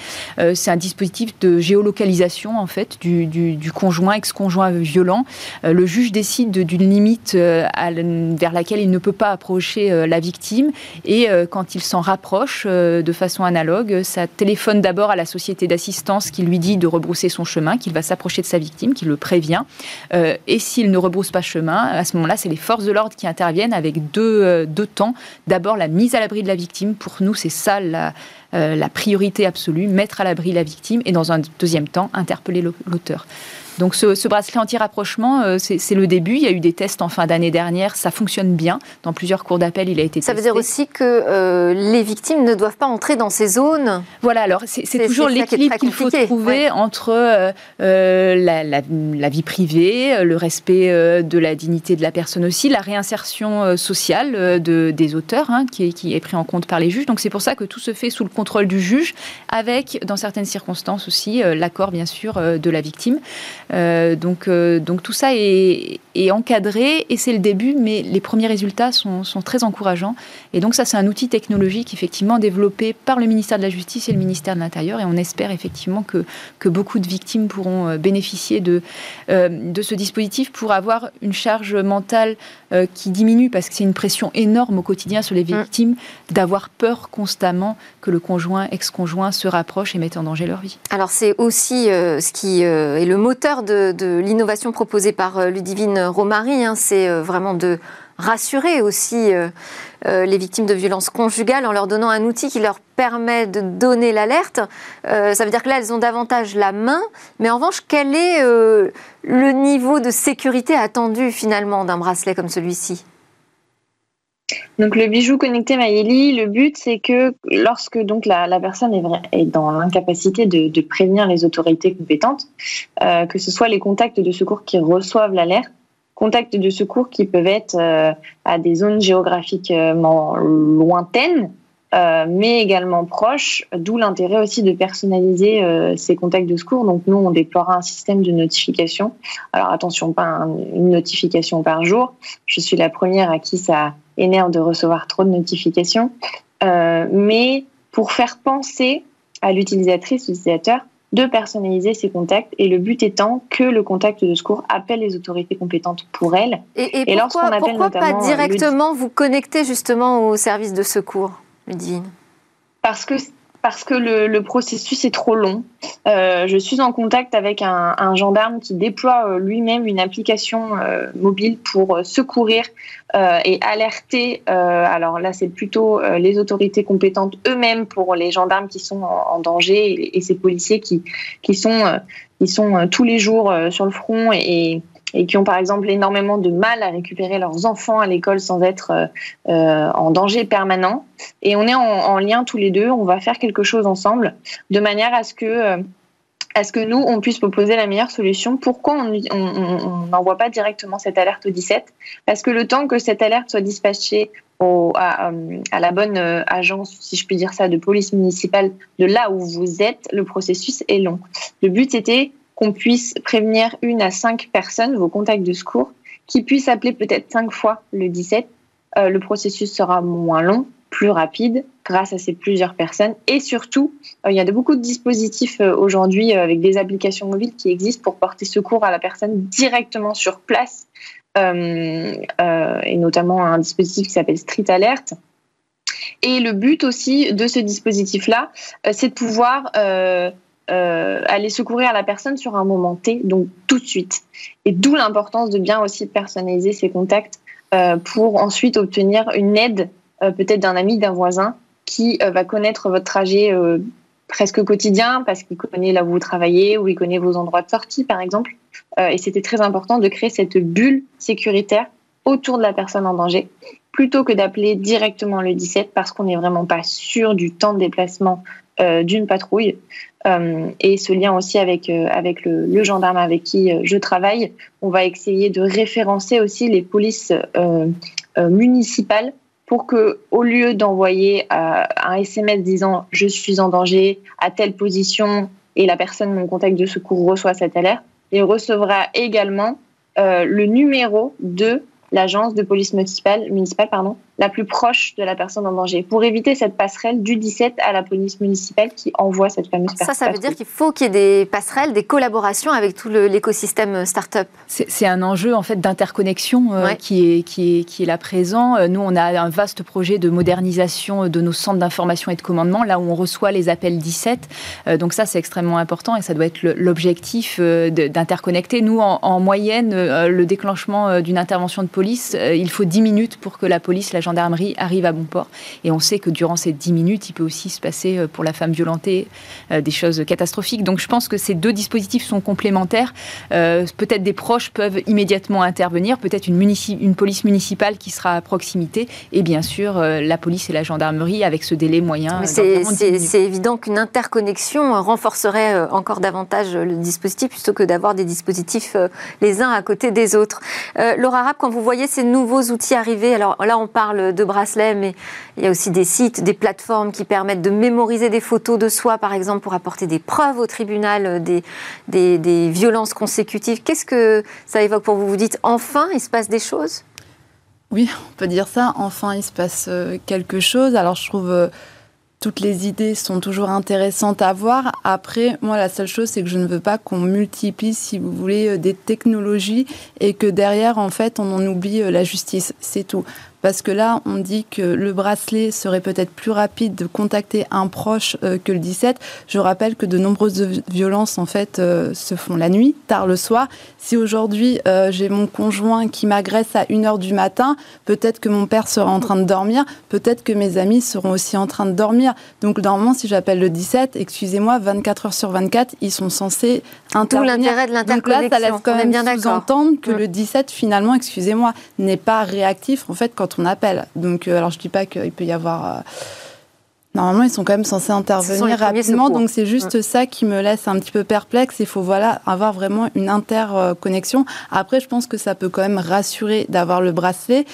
C'est un dispositif de géolocalisation en fait du, du conjoint, ex-conjoint violent. Le juge décide d'une limite vers laquelle il ne peut pas approcher la victime et quand il s'en rapproche de façon analogue, ça téléphone d'abord à la société d'assistance qui lui dit de rebrousser son chemin, qu'il va s'approcher de sa victime, qui le prévient. Euh, et s'il ne rebrousse pas chemin, à ce moment-là, c'est les forces de l'ordre qui interviennent avec deux, euh, temps. D'abord, la mise à l'abri de la victime. Pour nous, c'est ça la, euh, la priorité absolue, mettre à l'abri la victime. Et dans un deuxième temps, interpeller l'auteur. Donc ce, bracelet anti-rapprochement, euh, c'est le début. Il y a eu des tests en fin d'année dernière. Ça fonctionne bien. Dans plusieurs cours d'appel, il a été Ça testé. veut dire aussi que euh, les victimes ne doivent pas entrer dans ces zones Voilà, alors c'est toujours l'équilibre qu'il faut trouver entre euh, la, vie privée, le respect de la dignité de la personne aussi, la réinsertion sociale de, des auteurs, hein, qui, est, qui, est, pris en compte par les juges. Donc c'est pour ça que tout se fait sous le contrôle du juge, avec, dans certaines circonstances aussi, l'accord, bien sûr, de la victime. Euh, donc, euh, donc tout ça est, encadré et c'est le début, mais les premiers résultats sont, très encourageants. Et donc ça, c'est un outil technologique effectivement développé par le ministère de la Justice et le ministère de l'Intérieur. Et on espère effectivement que, que beaucoup de victimes pourront euh, bénéficier de, de ce dispositif pour avoir une charge mentale qui diminue parce que c'est une pression énorme au quotidien sur les mm. victimes d'avoir peur constamment que le conjoint, ex-conjoint se rapproche et mette en danger leur vie. Alors c'est aussi ce qui est le moteur de, l'innovation proposée par euh, Ludivine Romary, hein, c'est euh, vraiment de rassurer aussi euh, les victimes de violences conjugales en leur donnant un outil qui leur permet de donner l'alerte. ça veut dire que là, elles ont davantage la main, mais en revanche, quel est le niveau de sécurité attendu finalement d'un bracelet comme celui-ci? Donc le bijou connecté Maïli, le but c'est que lorsque donc la, personne est, dans l'incapacité de, prévenir les autorités compétentes, euh, que ce soit les contacts de secours qui reçoivent l'alerte, contacts de secours qui peuvent être euh, à des zones géographiquement lointaines, euh, mais également proches, d'où l'intérêt aussi de personnaliser ces contacts de secours. Donc nous, on déploiera un système de notification. Alors attention, pas une notification par jour. Je suis la première à qui ça énerve de recevoir trop de notifications, euh, mais pour faire penser à l'utilisatrice, l'utilisateur, de personnaliser ses contacts et le but étant que le contact de secours appelle les autorités compétentes pour elle. Et, et, pourquoi, pourquoi pas euh, directement vous connecter justement au service de secours, Parce que parce que le, processus est trop long. Euh, je suis en contact avec un, gendarme qui déploie euh, lui-même une application euh, mobile pour secourir et alerter. alors là, c'est plutôt les autorités compétentes eux-mêmes pour les gendarmes qui sont en, danger et, ces policiers qui, qui sont, qui sont tous les jours sur le front et qui ont par exemple énormément de mal à récupérer leurs enfants à l'école sans être euh, euh, en danger permanent. Et on est en, lien tous les deux, on va faire quelque chose ensemble de manière à ce que euh, à ce que nous, on puisse proposer la meilleure solution. Pourquoi on n'envoie pas directement cette alerte au 17 Parce que le temps que cette alerte soit dispatchée à, la bonne agence, si je puis dire ça, de police municipale de là où vous êtes, le processus est long. Le but était qu'on puisse prévenir une à cinq personnes, vos contacts de secours, qui puissent appeler peut-être cinq fois le 17. Euh, le processus sera moins long, plus rapide, grâce à ces plusieurs personnes. Et surtout, euh, il y a de, beaucoup de dispositifs euh, aujourd'hui avec des applications mobiles qui existent pour porter secours à la personne directement sur place, et notamment un dispositif qui s'appelle Street Alert. Et le but aussi de ce dispositif-là, c'est de pouvoir euh, aller secourir la personne sur un moment T, donc tout de suite. Et d'où l'importance de bien aussi personnaliser ses contacts pour ensuite obtenir une aide peut-être d'un ami, d'un voisin qui va connaître votre trajet presque quotidien parce qu'il connaît là où vous travaillez ou il connaît vos endroits de sortie, par exemple. Euh, et c'était très important de créer cette bulle sécuritaire autour de la personne en danger plutôt que d'appeler directement le 17 parce qu'on n'est vraiment pas sûr du temps de déplacement euh, d'une patrouille. Euh, et ce lien aussi avec, avec le, gendarme avec qui je travaille, on va essayer de référencer aussi les polices municipales pour que, au lieu d'envoyer euh, un SMS disant je suis en danger à telle position et la personne, mon contact de secours reçoit cette alerte, il recevra également euh, le numéro de l'agence de police municipale, municipale pardon, la plus proche de la personne en danger, pour éviter cette passerelle du 17 à la police municipale qui envoie cette fameuse personne. Ça, ça veut dire qu'il faut qu'il y ait des passerelles, des collaborations avec tout l'écosystème start-up. C'est un enjeu en fait d'interconnexion euh, qui, est, qui, est, qui est là présent. Euh, nous, on a un vaste projet de modernisation de nos centres d'information et de commandement, là où on reçoit les appels 17. Euh, donc ça, c'est extrêmement important et ça doit être l'objectif d'interconnecter. Nous, en, en moyenne, le déclenchement d'une intervention de police, il faut 10 minutes pour que la police, la gendarmerie arrive à bon port. Et on sait que durant ces 10 minutes, il peut aussi se passer euh, pour la femme violentée euh, des choses catastrophiques. Donc je pense que ces deux dispositifs sont complémentaires. Euh, peut-être des proches peuvent immédiatement intervenir, peut-être une, une, police municipale qui sera à proximité, et bien sûr la police et la gendarmerie avec ce délai moyen. C'est évident qu'une interconnexion renforcerait encore davantage le dispositif plutôt que d'avoir des dispositifs les uns à côté des autres. Laura Rapp, quand vous voyez ces nouveaux outils arriver, alors là on parle de bracelets, mais il y a aussi des sites, des plateformes qui permettent de mémoriser des photos de soi, par exemple, pour apporter des preuves au tribunal euh, des, des, violences consécutives. Qu'est-ce que ça évoque pour vous? Vous dites, enfin, il se passe des choses? Oui, on peut dire ça. Enfin, il se passe euh, quelque chose. Alors, je trouve euh, toutes les idées sont toujours intéressantes à voir. Après, moi, la seule chose, c'est que je ne veux pas qu'on multiplie, si vous voulez, des technologies et que derrière, en fait, on en oublie la justice. C'est tout. Parce que là, on dit que le bracelet serait peut-être plus rapide de contacter un proche euh, que le 17. Je rappelle que de nombreuses violences, en fait, euh, se font la nuit, tard le soir. Si aujourd'hui, euh, j'ai mon conjoint qui m'agresse à 1h du matin, peut-être que mon père sera en train de dormir, peut-être que mes amis seront aussi en train de dormir. Donc, normalement, si j'appelle le 17, excusez-moi, 24 heures sur 24, ils sont censés. Tout l'intérêt de l'interconnexion. Donc là, ça laisse quand même sous-entendre que mm. le 17, finalement, excusez-moi, n'est pas réactif. En fait, quand on appelle. Donc, euh, alors je dis pas qu'il peut y avoir. Euh, normalement, ils sont quand même censés intervenir rapidement, donc c'est juste ça qui me laisse un petit peu perplexe. Il faut voilà avoir vraiment une interconnexion. Après, je pense que ça peut quand même rassurer d'avoir le bracelet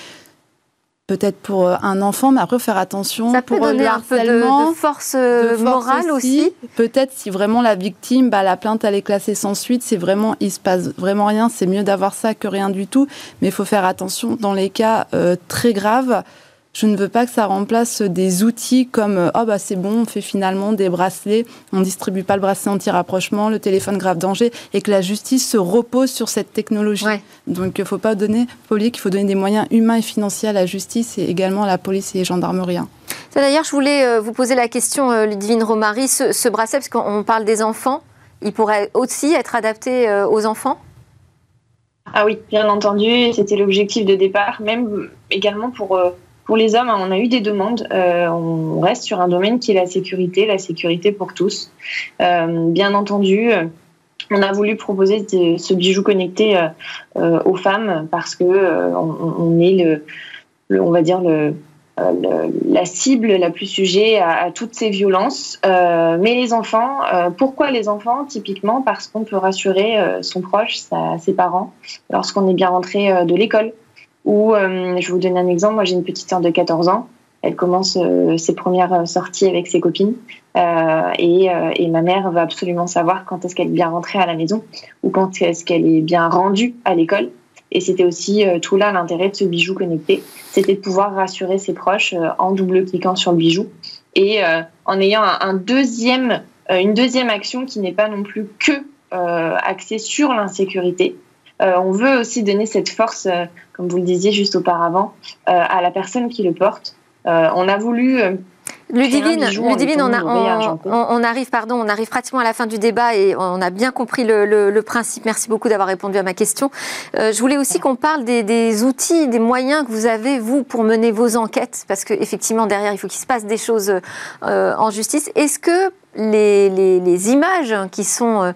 peut-être pour euh, un enfant, mais après faire attention ça peut pour donner un peu de, force, morale aussi. Peut-être si vraiment la victime, bah, la plainte elle est classée sans suite, c'est vraiment il se passe vraiment rien, c'est mieux d'avoir ça que rien du tout. Mais il faut faire attention dans les cas euh, très graves. Je ne veux pas que ça remplace des outils comme euh, oh bah c'est bon, on fait finalement des bracelets, on distribue pas le bracelet anti-rapprochement, le téléphone grave danger, et que la justice se repose sur cette technologie. Donc il ne faut pas donner, oublier qu'il faut donner des moyens humains et financiers à la justice et également à la police et les gendarmeries. Hein. D'ailleurs, je voulais euh, vous poser la question, euh, Ludivine Romary, ce, ce bracelet, parce qu'on parle des enfants, il pourrait aussi être adapté aux enfants? Ah oui, bien entendu, c'était l'objectif de départ, même également pour pour les hommes, on a eu des demandes. Euh, on reste sur un domaine qui est la sécurité, la sécurité pour tous. Euh, bien entendu, on a voulu proposer ce bijou connecté euh, aux femmes parce que on, est le, on va dire le, la cible la plus sujet à, toutes ces violences. mais les enfants, pourquoi les enfants? Typiquement parce qu'on peut rassurer son proche, ses parents, lorsqu'on est bien rentré de l'école. Ou, euh, je vous donner un exemple, moi j'ai une petite sœur de 14 ans, elle commence euh, ses premières sorties avec ses copines. Euh, et, et, ma mère va absolument savoir quand est-ce qu'elle est bien rentrée à la maison ou quand est-ce qu'elle est bien rendue à l'école. Et c'était aussi tout là l'intérêt de ce bijou connecté, c'était de pouvoir rassurer ses proches en double-cliquant sur le bijou. Et en ayant un, deuxième, une deuxième action qui n'est pas non plus que axée sur l'insécurité, euh, on veut aussi donner cette force, euh, comme vous le disiez juste auparavant, euh, à la personne qui le porte. on a voulu Ludivine, Ludivine on, on, arrive, pardon, on arrive pratiquement à la fin du débat et on a bien compris le, principe. Merci beaucoup d'avoir répondu à ma question. Euh, je voulais aussi qu'on parle des, outils, des moyens que vous avez, vous, pour mener vos enquêtes, parce qu'effectivement, derrière, il faut qu'il se passe des choses euh, en justice. Est-ce que les, images qui sont euh,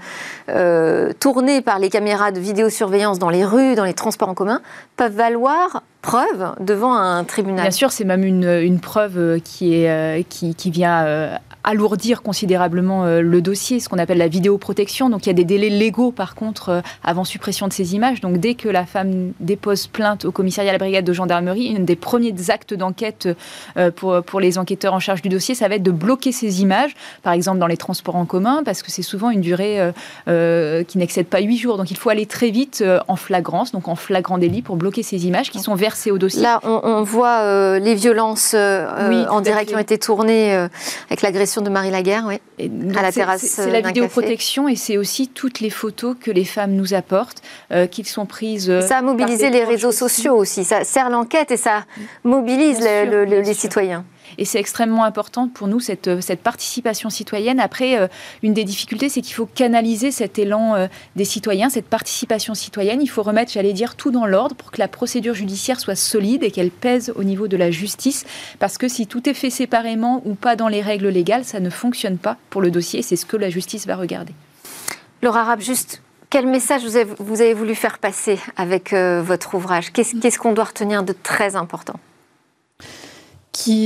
euh, tournées par les caméras de vidéosurveillance dans les rues, dans les transports en commun, peuvent valoir preuve devant un tribunal. Bien sûr, c'est même une, preuve qui, est, qui vient alourdir considérablement euh, le dossier, ce qu'on appelle la vidéoprotection. Donc il y a des délais légaux par contre euh, avant suppression de ces images. Donc dès que la femme dépose plainte au commissariat à la brigade de gendarmerie, un des premiers actes d'enquête euh, pour, pour les enquêteurs en charge du dossier, ça va être de bloquer ces images, par exemple dans les transports en commun, parce que c'est souvent une durée qui n'excède pas huit jours. Donc il faut aller très vite en flagrance, donc en flagrant délit pour bloquer ces images qui sont versées au dossier. Là, on, voit les violences en direct qui ont été tournées avec l'agression de Marie Laguerre, oui, à la terrasse. C'est la vidéoprotection et c'est aussi toutes les photos que les femmes nous apportent, euh, qu'ils sont prises. Euh, ça a mobilisé les réseaux sociaux aussi. Ça sert l'enquête et ça mobilise les citoyens. Et c'est extrêmement important pour nous, cette, euh, participation citoyenne. Après, euh, une des difficultés, c'est qu'il faut canaliser cet élan euh, des citoyens, cette participation citoyenne. Il faut remettre, j'allais dire, tout dans l'ordre pour que la procédure judiciaire soit solide et qu'elle pèse au niveau de la justice. Parce que si tout est fait séparément ou pas dans les règles légales, ça ne fonctionne pas pour le dossier. C'est ce que la justice va regarder. Laura Rapp, juste quel message vous avez, voulu faire passer avec votre ouvrage? Qu'est-ce qu'on doit retenir de très important?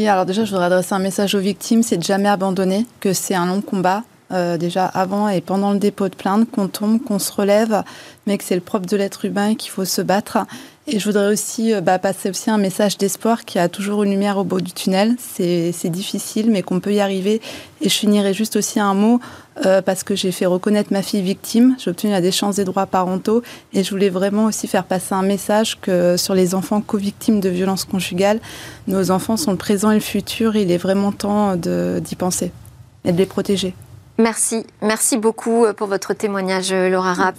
Alors déjà, je voudrais adresser un message aux victimes, c'est de jamais abandonner, que c'est un long combat, euh, déjà avant et pendant le dépôt de plainte, qu'on tombe, qu'on se relève, mais que c'est le propre de l'être humain qu'il faut se battre. Et je voudrais aussi euh, bah, passer aussi un message d'espoir qui a toujours une lumière au bout du tunnel. C'est difficile, mais qu'on peut y arriver. Et je finirai juste aussi un mot euh, parce que j'ai fait reconnaître ma fille victime. J'ai obtenu la déchéance des droits parentaux et je voulais vraiment aussi faire passer un message que sur les enfants co-victimes de violences conjugales, nos enfants sont le présent et le futur. il est vraiment temps d'y penser et de les protéger. Merci, merci beaucoup euh, pour votre témoignage, euh, Laura Rapp.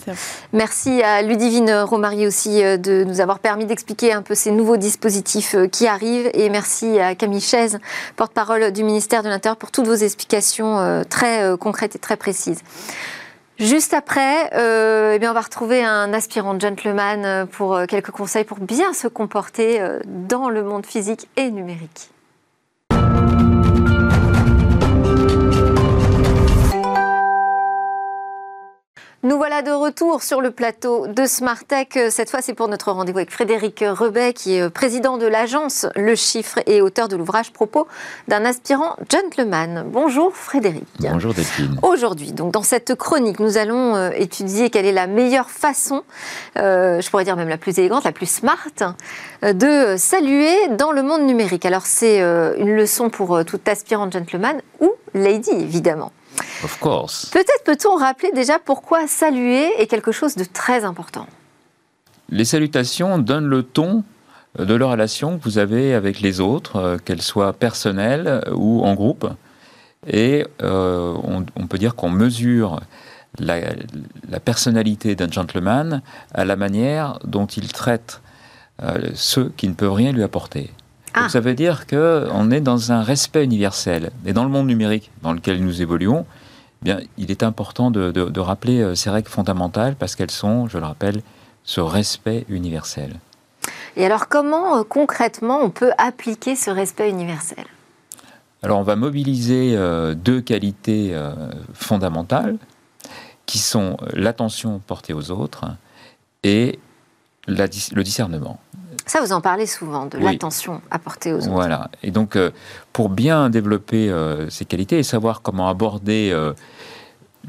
Merci à Ludivine Romary aussi euh, de nous avoir permis d'expliquer un peu ces nouveaux dispositifs qui arrivent. Et merci à Camille Chaise, porte-parole du ministère de l'Intérieur, pour toutes vos explications très concrètes et très précises. Juste après, eh bien, on va retrouver un aspirant gentleman pour quelques conseils pour bien se comporter dans le monde physique et numérique. Nous voilà de retour sur le plateau de Smart Tech. Cette fois, c'est pour notre rendez-vous avec Frédéric Rebet, qui est président de l'agence Le Chiffre et auteur de l'ouvrage Propos d'un aspirant gentleman. Bonjour Frédéric. Bonjour Delphine. Aujourd'hui, donc dans cette chronique, nous allons euh, étudier quelle est la meilleure façon, euh, je pourrais dire même la plus élégante, la plus smart, euh, de saluer dans le monde numérique. Alors c'est une leçon pour tout aspirant gentleman ou lady, évidemment. Of course. Peut-être peut-on rappeler déjà pourquoi saluer est quelque chose de très important. Les salutations donnent le ton de la relation que vous avez avec les autres, euh, qu'elles soient personnelles ou en groupe. Et euh, on, peut dire qu'on mesure la, personnalité d'un gentleman à la manière dont il traite euh, ceux qui ne peuvent rien lui apporter. Ah. ça veut dire qu'on est dans un respect universel. Et dans le monde numérique dans lequel nous évoluons, bien, il est important de, rappeler euh, ces règles fondamentales parce qu'elles sont, je le rappelle, ce respect universel. Et alors comment euh, concrètement on peut appliquer ce respect universel? Alors on va mobiliser euh, deux qualités fondamentales qui sont l'attention portée aux autres et le discernement. Ça, vous en parlez souvent, de l'attention apportée aux autres. Voilà. Et donc, euh, pour bien développer euh, ces qualités et savoir comment aborder euh,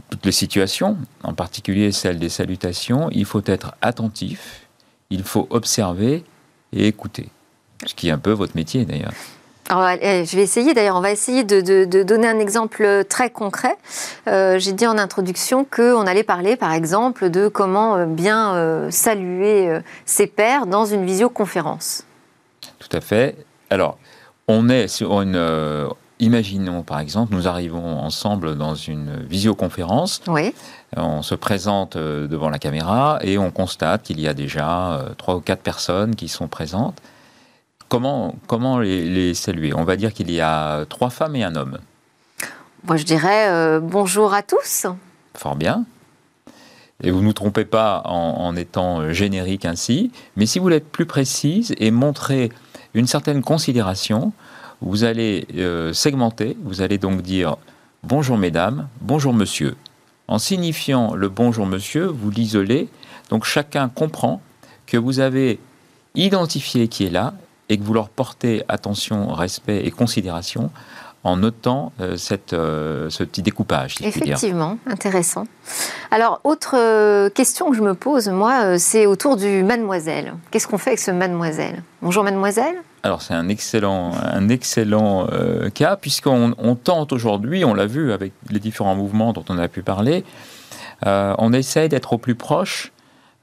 toutes les situations, en particulier celle des salutations, il faut être attentif, il faut observer et écouter. Ce qui est un peu votre métier d'ailleurs. Je vais essayer, d'ailleurs, on va essayer de, donner un exemple très concret. Euh, j'ai dit en introduction qu'on allait parler, par exemple, de comment euh, bien euh, saluer ses pairs dans une visioconférence. Tout à fait. Alors, on est sur une... imaginons, par exemple, nous arrivons ensemble dans une visioconférence. Oui. On se présente devant la caméra et on constate qu'il y a déjà trois ou quatre personnes qui sont présentes comment, comment les, saluer? On va dire qu'il y a trois femmes et un homme. Moi, je dirais euh, bonjour à tous. Fort bien. Et vous ne nous trompez pas en, étant générique ainsi, mais si vous voulez être plus précise et montrer une certaine considération, vous allez euh, segmenter, vous allez donc dire bonjour mesdames, bonjour monsieur. En signifiant le bonjour monsieur, vous l'isolez, donc chacun comprend que vous avez identifié qui est là et que vous leur portez attention, respect et considération en notant euh, cette, euh, ce petit découpage. Si Effectivement, intéressant. Alors, autre euh, question que je me pose, moi, c'est autour du mademoiselle. Qu'est-ce qu'on fait avec ce mademoiselle? Bonjour mademoiselle alors c'est un excellent, un excellent cas, puisqu'on on tente aujourd'hui, on l'a vu avec les différents mouvements dont on a pu parler, on essaye d'être au plus proche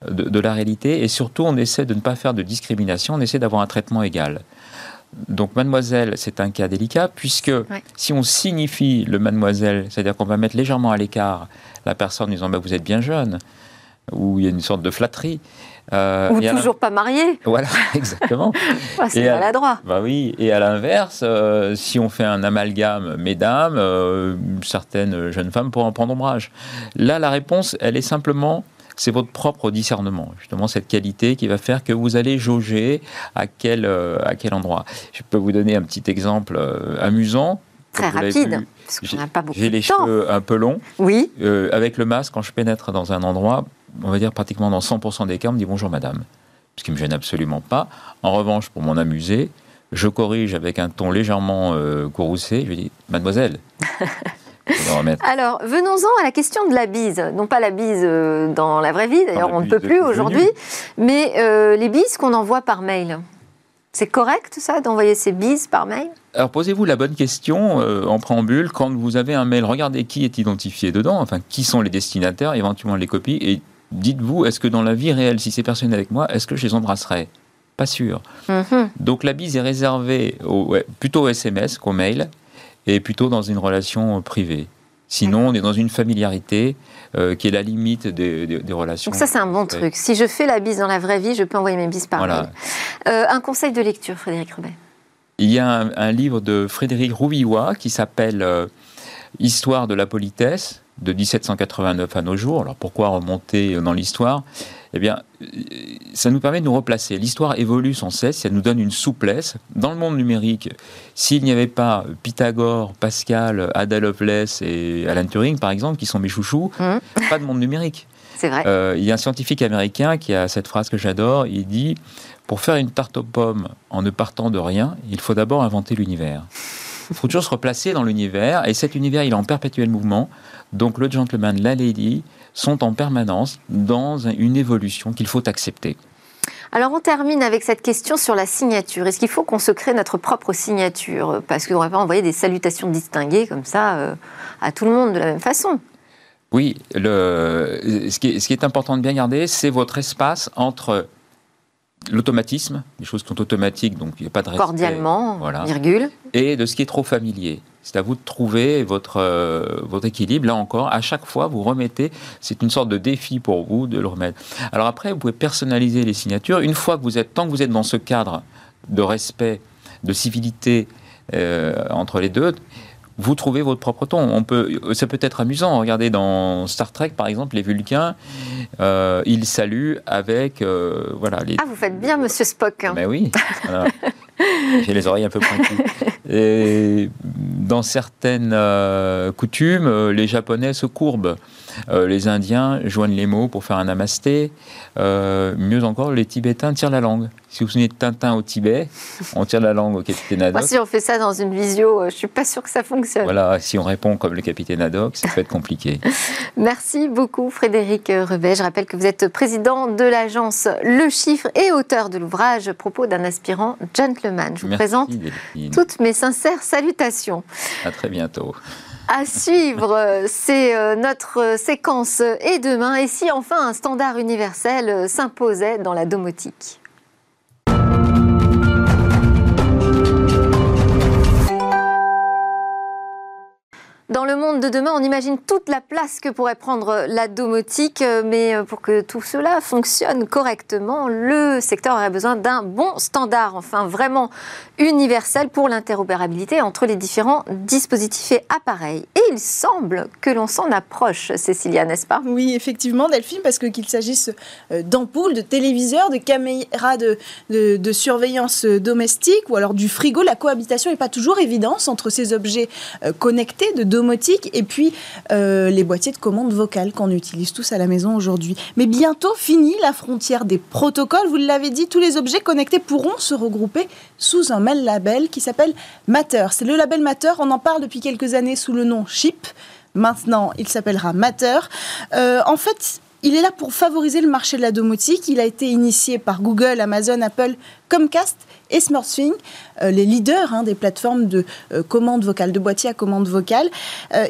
de, la réalité et surtout on essaie de ne pas faire de discrimination, on essaie d'avoir un traitement égal. Donc mademoiselle, c'est un cas délicat puisque si on signifie le mademoiselle, c'est-à-dire qu'on va mettre légèrement à l'écart la personne en disant bah, vous êtes bien jeune, ou il y a une sorte de flatterie. Euh, ou toujours pas marié. Voilà, exactement. c'est maladroit. Bah oui, et à l'inverse, euh, si on fait un amalgame mesdames, euh, certaines jeunes femmes pourront en prendre ombrage. Là, la réponse, elle est simplement c'est votre propre discernement, justement cette qualité qui va faire que vous allez jauger à quel, euh, à quel endroit. Je peux vous donner un petit exemple euh, amusant. Très rapide, parce qu'on n'a pas beaucoup J'ai les cheveux un peu longs. Oui. Euh, avec le masque, quand je pénètre dans un endroit, on va dire pratiquement dans 100% des cas, on me dit bonjour madame. Ce qui ne me gêne absolument pas. En revanche, pour m'en amuser, je corrige avec un ton légèrement courroucé. Je dis mademoiselle. Alors, venons-en à la question de la bise. Non pas la bise euh, dans la vraie vie, d'ailleurs on ne peut plus aujourd'hui, mais euh, les bises qu'on envoie par mail. C'est correct ça d'envoyer ces bises par mail? Alors posez-vous la bonne question euh, en préambule quand vous avez un mail. Regardez qui est identifié dedans, enfin qui sont les destinataires, éventuellement les copies, et dites-vous est-ce que dans la vie réelle, si ces personnes avec moi, est-ce que je les embrasserai? Pas sûr. Mhm. Donc la bise est réservée plutôt au SMS qu'au mail et plutôt dans une relation privée. Sinon, on est dans une familiarité euh, qui est la limite des, relations. Donc ça, c'est un bon truc. Si je fais la bise dans la vraie vie, je peux envoyer mes bises par mail. Euh, un conseil de lecture, Frédéric Rubet Il y a un, livre de Frédéric Rouvillois qui s'appelle euh, Histoire de la politesse de 1789 à nos jours. Alors pourquoi remonter dans l'histoire? Eh bien, ça nous permet de nous replacer. L'histoire évolue sans cesse, ça nous donne une souplesse. Dans le monde numérique, s'il n'y avait pas Pythagore, Pascal, Ada Lovelace et Alan Turing, par exemple, qui sont mes chouchous, mmh. pas de monde numérique. C'est vrai. Euh, il y a un scientifique américain qui a cette phrase que j'adore. Il dit Pour faire une tarte aux pommes en ne partant de rien, il faut d'abord inventer l'univers. Il faut toujours se replacer dans l'univers, et cet univers, il est en perpétuel mouvement. Donc le gentleman, la lady, sont en permanence dans une évolution qu'il faut accepter. Alors on termine avec cette question sur la signature. Est-ce qu'il faut qu'on se crée notre propre signature? Parce qu'on ne va pas envoyer des salutations distinguées comme ça euh, à tout le monde de la même façon. Oui, le, ce, qui est, ce qui est important de bien garder, c'est votre espace entre l'automatisme, les choses qui sont automatiques, donc il n'y a pas de respect. Cordialement, virgule. Et de ce qui est trop familier. C'est à vous de trouver votre, euh, votre équilibre. Là encore, à chaque fois, vous remettez, c'est une sorte de défi pour vous de le remettre. Alors après, vous pouvez personnaliser les signatures. Une fois que vous êtes, tant que vous êtes dans ce cadre de respect, de civilité euh, entre les deux, vous trouvez votre propre ton. On peut, ça peut être amusant. Regardez dans Star Trek, par exemple, les Vulcains, euh, ils saluent avec euh, voilà. Les... Ah, vous faites bien, Monsieur Spock. Mais ben oui. J'ai les oreilles un peu pointues. Et dans certaines euh, coutumes, les Japonais se courbent. les Indiens joignent les mots pour faire un namasté. mieux encore, les Tibétains tirent la langue. Si vous vous souvenez de Tintin au Tibet, on tire la langue au capitaine Haddock. si on fait ça dans une visio, je suis pas sûr que ça fonctionne. Voilà, si on répond comme le capitaine Haddock, ça peut être compliqué. Merci beaucoup Frédéric Rebet. Je rappelle que vous êtes président de l'agence Le Chiffre et auteur de l'ouvrage Propos d'un aspirant gentleman. Je vous présente toutes mes sincères salutations. À très bientôt. À suivre, c'est euh, notre séquence et demain. Et si enfin un standard universel s'imposait dans la domotique Dans le monde de demain, on imagine toute la place que pourrait prendre la domotique, mais pour que tout cela fonctionne correctement, le secteur aurait besoin d'un bon standard, enfin vraiment universel pour l'interopérabilité entre les différents dispositifs et appareils. Et il semble que l'on s'en approche, Cécilia, n'est-ce pas? Oui, effectivement, Delphine, parce qu'il s'agisse euh, d'ampoules, de téléviseurs, de caméras de, de, surveillance domestique ou alors du frigo, la cohabitation n'est pas toujours évidente entre ces objets euh, connectés de et puis euh, les boîtiers de commande vocale qu'on utilise tous à la maison aujourd'hui. Mais bientôt fini la frontière des protocoles. Vous l'avez dit, tous les objets connectés pourront se regrouper sous un même label qui s'appelle Matter. C'est le label Matter, on en parle depuis quelques années sous le nom Chip. Maintenant, il s'appellera Matter. Euh, en fait, il est là pour favoriser le marché de la domotique. Il a été initié par Google, Amazon, Apple, Comcast et SmartThing, euh, les leaders hein, des plateformes de euh, commande vocale, de boîtiers à commande vocale.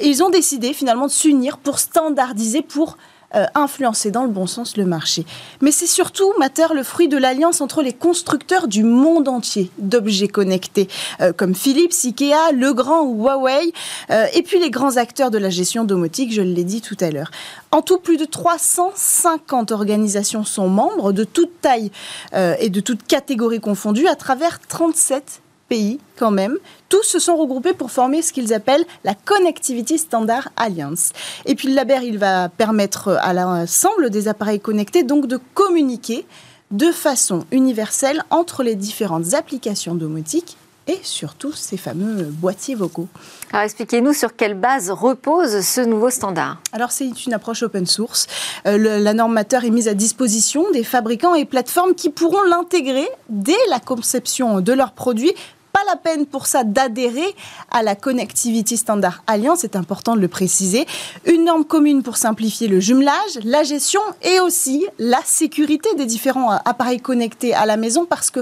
ils ont décidé finalement de s'unir pour standardiser, pour euh, influencer dans le bon sens le marché. Mais c'est surtout, Matter, le fruit de l'alliance entre les constructeurs du monde entier d'objets connectés, euh, comme Philips, Ikea, Legrand ou Huawei, euh, et puis les grands acteurs de la gestion domotique, je l'ai dit tout à l'heure. En tout, plus de 350 organisations sont membres de toute taille et de toute catégorie confondue à travers 37 pays quand même. Tous se sont regroupés pour former ce qu'ils appellent la Connectivity Standard Alliance. Et puis le label, il va permettre à l'ensemble des appareils connectés donc de communiquer de façon universelle entre les différentes applications domotiques et surtout ces fameux boîtiers vocaux. Alors expliquez-nous sur quelle base repose ce nouveau standard. Alors c'est une approche open source. Euh, la normateur est mise à disposition des fabricants et plateformes qui pourront l'intégrer dès la conception de leurs produits pas la peine pour ça d'adhérer à la Connectivity Standard Alliance, c'est important de le préciser. Une norme commune pour simplifier le jumelage, la gestion et aussi la sécurité des différents appareils connectés à la maison parce que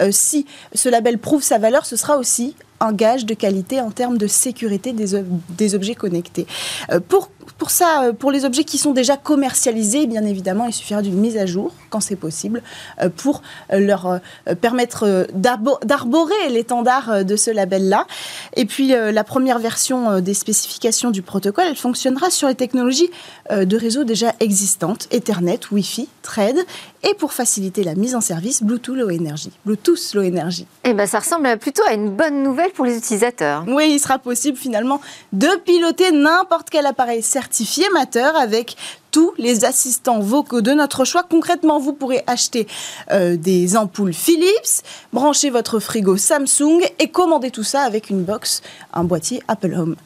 euh, si ce label prouve sa valeur, ce sera aussi un gage de qualité en termes de sécurité des, objets connectés. Euh, pour pour ça, euh, pour les objets qui sont déjà commercialisés, bien évidemment, il suffira d'une mise à jour, quand c'est possible, euh, pour leur permettre d'arborer l'étendard de ce label-là. Et puis, la première version des spécifications du protocole, elle fonctionnera sur les technologies de réseau déjà existantes, Ethernet, Wi-Fi, Thread, et pour faciliter la mise en service, Bluetooth Low Energy. Bluetooth Low Energy. Eh ben, ça ressemble plutôt à une bonne nouvelle pour les utilisateurs. Oui, il sera possible finalement de piloter n'importe quel appareil certifié Matter avec tous les assistants vocaux de notre choix. Concrètement, vous pourrez acheter euh, des ampoules Philips, brancher votre frigo Samsung et commander tout ça avec une box, un boîtier Apple Home.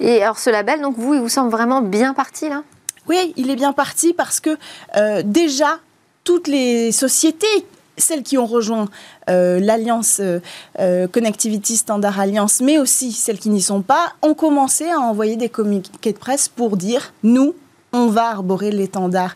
Et alors ce label, donc vous, il vous semble vraiment bien parti là? Oui, il est bien parti parce que euh, déjà, toutes les sociétés celles qui ont rejoint euh, l'Alliance euh, Connectivity Standard Alliance, mais aussi celles qui n'y sont pas, ont commencé à envoyer des communiqués de presse pour dire nous, on va arborer l'étendard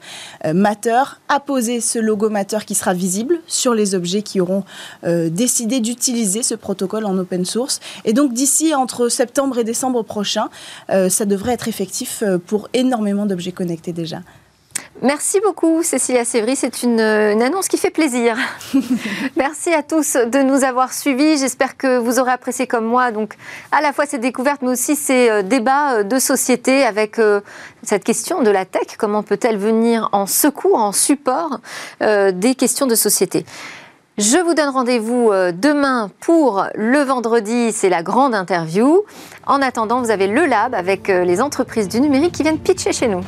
Matter, apposer ce logo Matter qui sera visible sur les objets qui auront décidé d'utiliser ce protocole en open source. Et donc d'ici entre septembre et décembre prochain, ça devrait être effectif pour énormément d'objets connectés déjà. Merci beaucoup, Cécilia Sévry. C'est une, annonce qui fait plaisir. Merci à tous de nous avoir suivis. J'espère que vous aurez apprécié comme moi, donc à la fois ces découvertes, mais aussi ces euh, débats euh, de société avec euh, cette question de la tech. Comment peut-elle venir en secours, en support des questions de société? Je vous donne rendez-vous demain pour le vendredi, c'est la grande interview. En attendant, vous avez le lab avec les entreprises du numérique qui viennent pitcher chez nous.